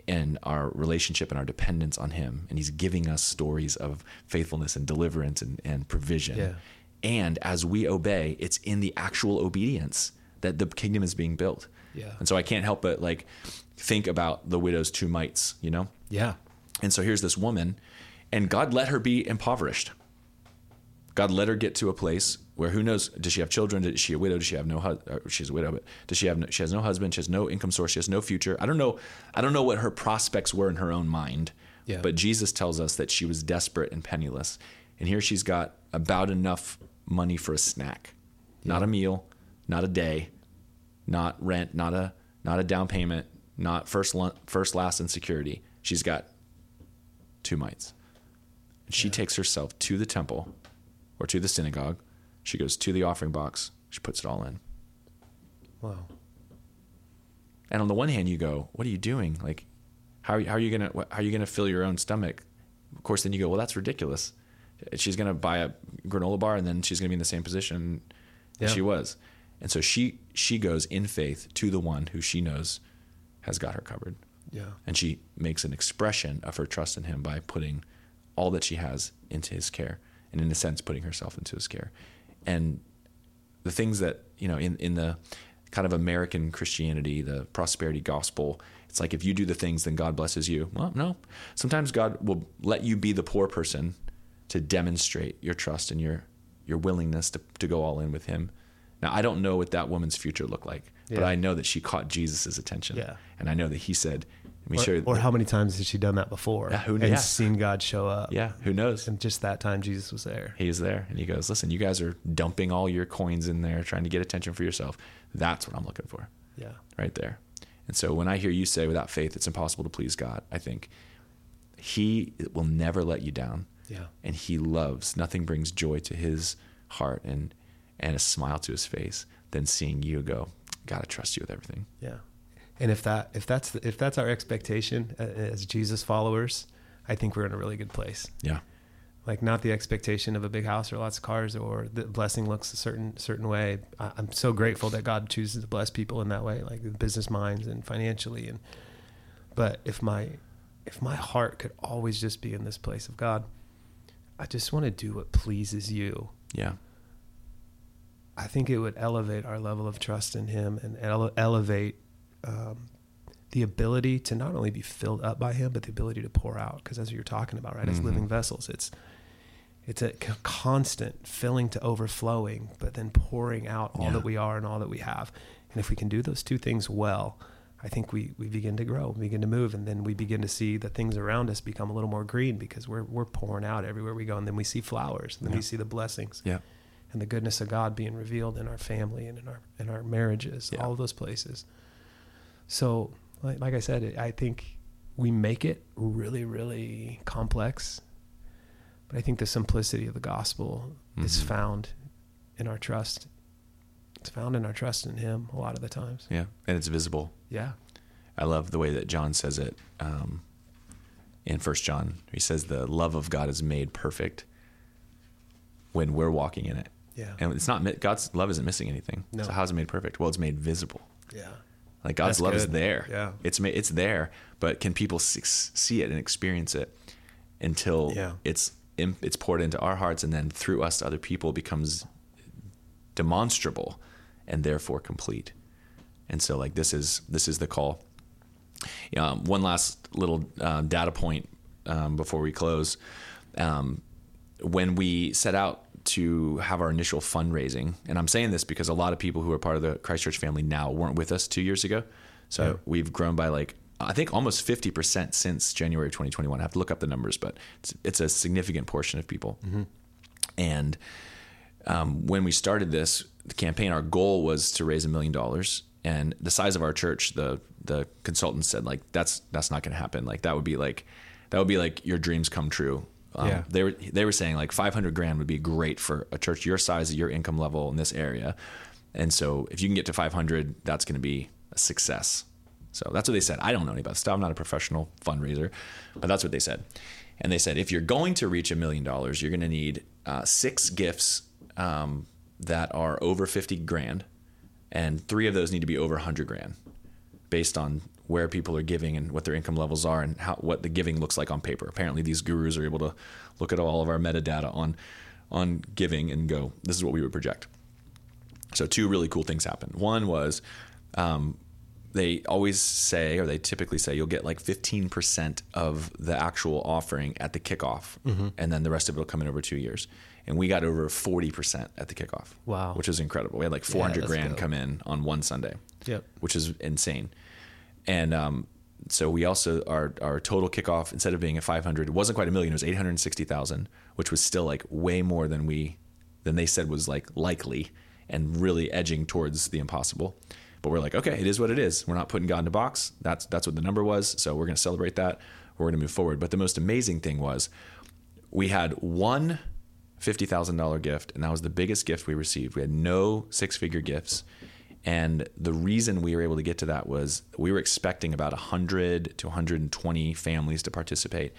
and our relationship and our dependence on Him. And He's giving us stories of faithfulness and deliverance and, and provision. Yeah. And as we obey, it's in the actual obedience that the kingdom is being built. Yeah. And so I can't help but like think about the widow's two mites, you know? Yeah. And so here's this woman, and God let her be impoverished. God let her get to a place where who knows? Does she have children? Is she a widow? Does she have no? hu- uh, She's a widow, but does she have? No, she has no husband. She has no income source. She has no future. I don't know. I don't know what her prospects were in her own mind. Yeah. But Jesus tells us that she was desperate and penniless, and here she's got about enough money for a snack, not a meal, not a day, not rent, not a not a down payment, not first first last and security. She's got two mites. And she takes herself to the temple or to the synagogue. She goes to the offering box. She puts it all in. Wow. And on the one hand, you go, "What are you doing? Like, how are you, how are you gonna how are you gonna fill your own stomach?" Of course, then you go, "Well, that's ridiculous." She's gonna buy a granola bar, and then she's gonna be in the same position Yeah. as she was. And so she she goes in faith to the one who she knows has got her covered. Yeah. and she makes an expression of her trust in him by putting all that she has into his care and in a sense putting herself into his care and the things that you know in, in the kind of american christianity the prosperity gospel it's like if you do the things then god blesses you well no sometimes god will let you be the poor person to demonstrate your trust and your your willingness to, to go all in with him Now I don't know what that woman's future looked like, but I know that she caught Jesus' attention. Yeah. And I know that he said, let me Or, show you. or how many times has she done that before? Yeah, who- and yeah. seen God show up. yeah, who knows? And just that time Jesus was there. He He's there and he goes, listen, you guys are dumping all your coins in there, trying to get attention for yourself. That's what I'm looking for Yeah. right there. And so when I hear you say without faith, it's impossible to please God, I think he will never let you down. Yeah. And he loves, nothing brings joy to his heart and, and a smile to his face than seeing you go, gotta trust you with everything. Yeah. And if that if that's the, if that's our expectation uh, as Jesus followers, I think we're in a really good place. Yeah. Like not the expectation of a big house or lots of cars or the blessing looks a certain certain way. I, I'm so grateful that God chooses to bless people in that way, like business minds and financially. And but if my if my heart could always just be in this place of God, I just want to do what pleases you. Yeah. I think it would elevate our level of trust in Him and ele- elevate um, the ability to not only be filled up by Him, but the ability to pour out. Because as you're talking about, right, as Mhm. living vessels, it's it's a constant filling to overflowing, but then pouring out all Yeah. that we are and all that we have. And if we can do those two things well, I think we, we begin to grow, we begin to move, and then we begin to see the things around us become a little more green because we're we're pouring out everywhere we go, and then we see flowers, and then Yeah. we see the blessings Yeah. and the goodness of God being revealed in our family and in our in our marriages, Yeah. all of those places. So, like, like I said, I think we make it really, really complex, but I think the simplicity of the gospel is Mhm. found in our trust. It's found in our trust in Him a lot of the times. Yeah. And it's visible. Yeah, I love the way that John says it um, in First John. He says the love of God is made perfect when we're walking in it. yeah, And it's not God's love isn't missing anything. No. So how's it made perfect? Well, it's made visible. yeah, Like God's That's love is there. Yeah. It's it's there, but can people see it and experience it until Yeah. it's it's poured into our hearts and then through us to other people becomes demonstrable and therefore complete. And so like this is this is the call. Um, one last little uh, data point um, before we close. Um, when we set out to have our initial fundraising, and I'm saying this because a lot of people who are part of the Christ Church family now weren't with us two years ago. So Yeah. we've grown by like I think almost 50% since January of 2021. I have to look up the numbers, but it's, it's a significant portion of people. And um, when we started this the campaign, our goal was to raise a million dollars. And the size of our church, the the consultant said like that's that's not going to happen. Like that would be like that would be like your dreams come true. Um, Yeah. They were they were saying like 500 grand would be great for a church your size, your income level in this area. And so if you can get to 500, that's going to be a success. So that's what they said. I don't know any about stuff. I'm not a professional fundraiser, but that's what they said. And they said if you're going to reach a million dollars, you're going to need uh, six gifts um, that are over 50 grand, and three of those need to be over 100 grand, based on where people are giving and what their income levels are and how what the giving looks like on paper. Apparently, these gurus are able to look at all of our metadata on on giving and go, this is what we would project. So two really cool things happened. One was um, they always say, or they typically say, you'll get like 15% of the actual offering at the kickoff, and then the rest of it will come in over two years. And we got over 40% at the kickoff. Wow. Which was incredible. We had like 400 that's grand dope. come in on one Sunday, Yep. which is insane. And um, so we also, our, our total kickoff, instead of being a 500, it wasn't quite a million, it was 860,000, which was still like way more than we, than they said was like likely and really edging towards the impossible. But we're like, okay, it is what it is. We're not putting God in a box. That's that's what the number was. So we're going to celebrate that. We're going to move forward. But the most amazing thing was we had one $50,000 gift, and that was the biggest gift we received. We had no six figure gifts. And the reason we were able to get to that was we were expecting about 100 to 120 families to participate.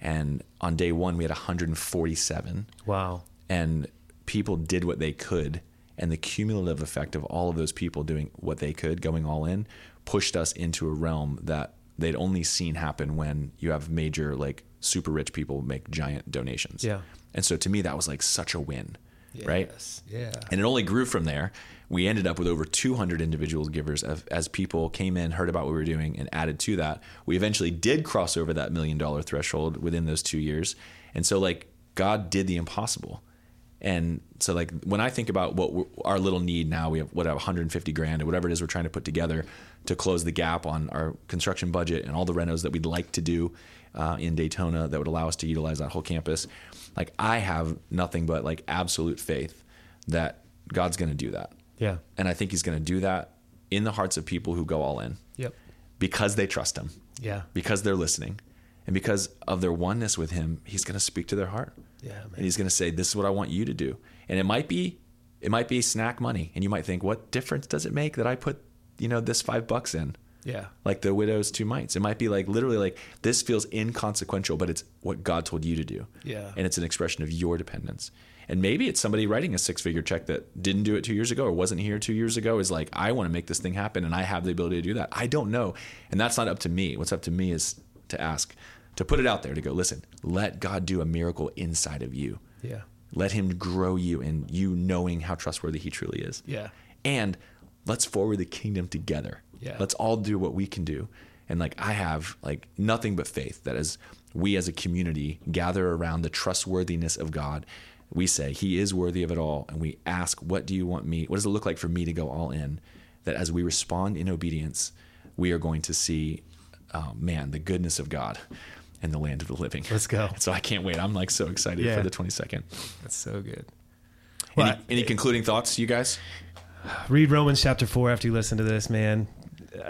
And on day one, we had 147 Wow. and people did what they could and the cumulative effect of all of those people doing what they could going all in pushed us into a realm that they'd only seen happen when you have major like super rich people make giant donations Yeah. and so to me that was like such a win right Yeah. and it only grew from there. We ended up with over 200 individual givers as, as people came in, heard about what we were doing, and added to that. We eventually did cross over that million dollar threshold within those two years. And so, like, God did the impossible. And so, like when I think about what our little need now, we have what 150 grand or whatever it is we're trying to put together to close the gap on our construction budget and all the renos that we'd like to do uh, in Daytona that would allow us to utilize that whole campus. Like I have nothing but like absolute faith that God's going to do that. Yeah. And I think He's going to do that in the hearts of people who go all in Yep. because they trust Him Yeah. because they're listening and because of their oneness with him he's going to speak to their heart Yeah, man. and he's going to say this is what i want you to do and it might be it might be snack money and you might think what difference does it make that i put you know this five bucks in Yeah. like the widow's two mites. It might be like literally like this feels inconsequential but it's what god told you to do. Yeah. and it's an expression of your dependence. And maybe it's somebody writing a six figure check that didn't do it two years ago or wasn't here two years ago is like i want to make this thing happen and i have the ability to do that. I don't know. And that's not up to me. What's up to me is to ask to put it out there to go listen let god do a miracle inside of you. Yeah. let him grow you in you knowing how trustworthy he truly is. Yeah. and let's forward the kingdom together Yeah. let's all do what we can do and like i have like nothing but faith that as we as a community gather around the trustworthiness of god we say he is worthy of it all and we ask what do you want me what does it look like for me to go all in that as we respond in obedience we are going to see oh man the goodness of god in the land of the living Let's go. so i can't wait i'm like so excited Yeah. for the 22nd That's so good. any, Well, any concluding thoughts you guys read Romans chapter 4 after you listen to this, man.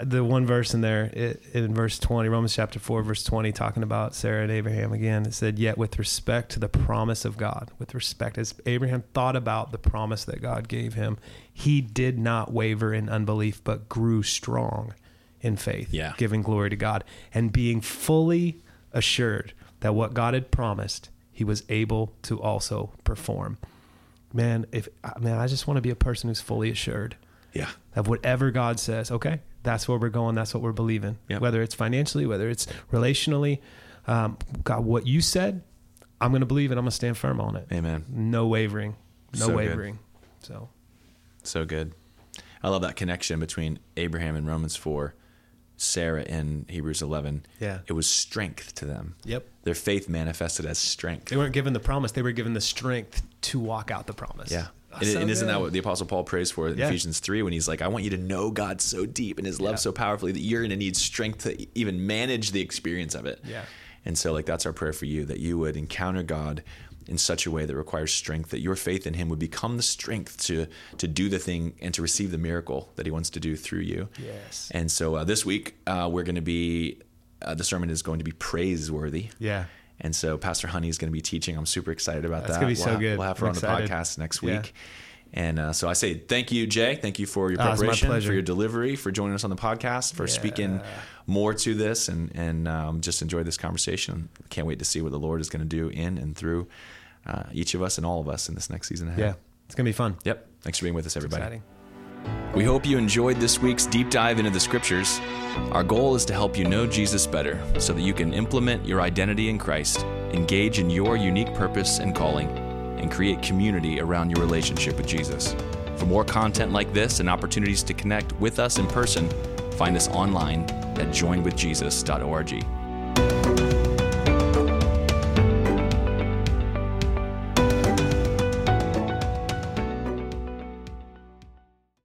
The one verse in there, it, in verse 20, Romans chapter 4, verse 20, talking about Sarah and Abraham again, it said, Yet with respect to the promise of God, with respect, as Abraham thought about the promise that God gave him, he did not waver in unbelief, but grew strong in faith, Yeah. giving glory to God, and being fully assured that what God had promised, he was able to also perform. Man, if man, I just want to be a person who's fully assured yeah of whatever God says. Okay, that's where we're going. That's what we're believing. Yep. Whether it's financially, whether it's relationally, um, God, what you said, I'm going to believe it. I'm going to stand firm on it. amen No wavering. No So good. wavering. So So good. I love that connection between Abraham in Romans 4, Sarah in Hebrews 11. Yeah. It was strength to them. Yep. Their faith manifested as strength. they weren't given the promise; they were given the strength to walk out the promise. Yeah. And, so and isn't that what the Apostle Paul prays for in Yeah. Ephesians 3 when he's like, I want you to know God so deep and his love Yeah. so powerfully that you're going to need strength to even manage the experience of it. Yeah. And so, like, that's our prayer for you that you would encounter God in such a way that requires strength, that your faith in him would become the strength to, to do the thing and to receive the miracle that he wants to do through you. Yes. And so, uh, this week, uh, we're going to be, uh, the sermon is going to be praiseworthy. Yeah. And so Pastor Honey is going to be teaching. I'm super excited about That's that. gonna be we'll so have, good. We'll have her I'm on the podcast next Yeah. week. And uh, so I say thank you, Jay. Thank you for your Ah, it's preparation, for your delivery, for joining us on the podcast, for speaking more to this, and and um, just enjoy this conversation. Can't wait to see what the Lord is going to do in and through uh, each of us and all of us in this next season ahead. Yeah. It's gonna be fun. Yep. Thanks for being with us, everybody. We hope you enjoyed this week's deep dive into the scriptures. Our goal is to help you know Jesus better so that you can implement your identity in Christ, engage in your unique purpose and calling, and create community around your relationship with Jesus. For more content like this and opportunities to connect with us in person, find us online at joinedwithjesus.org.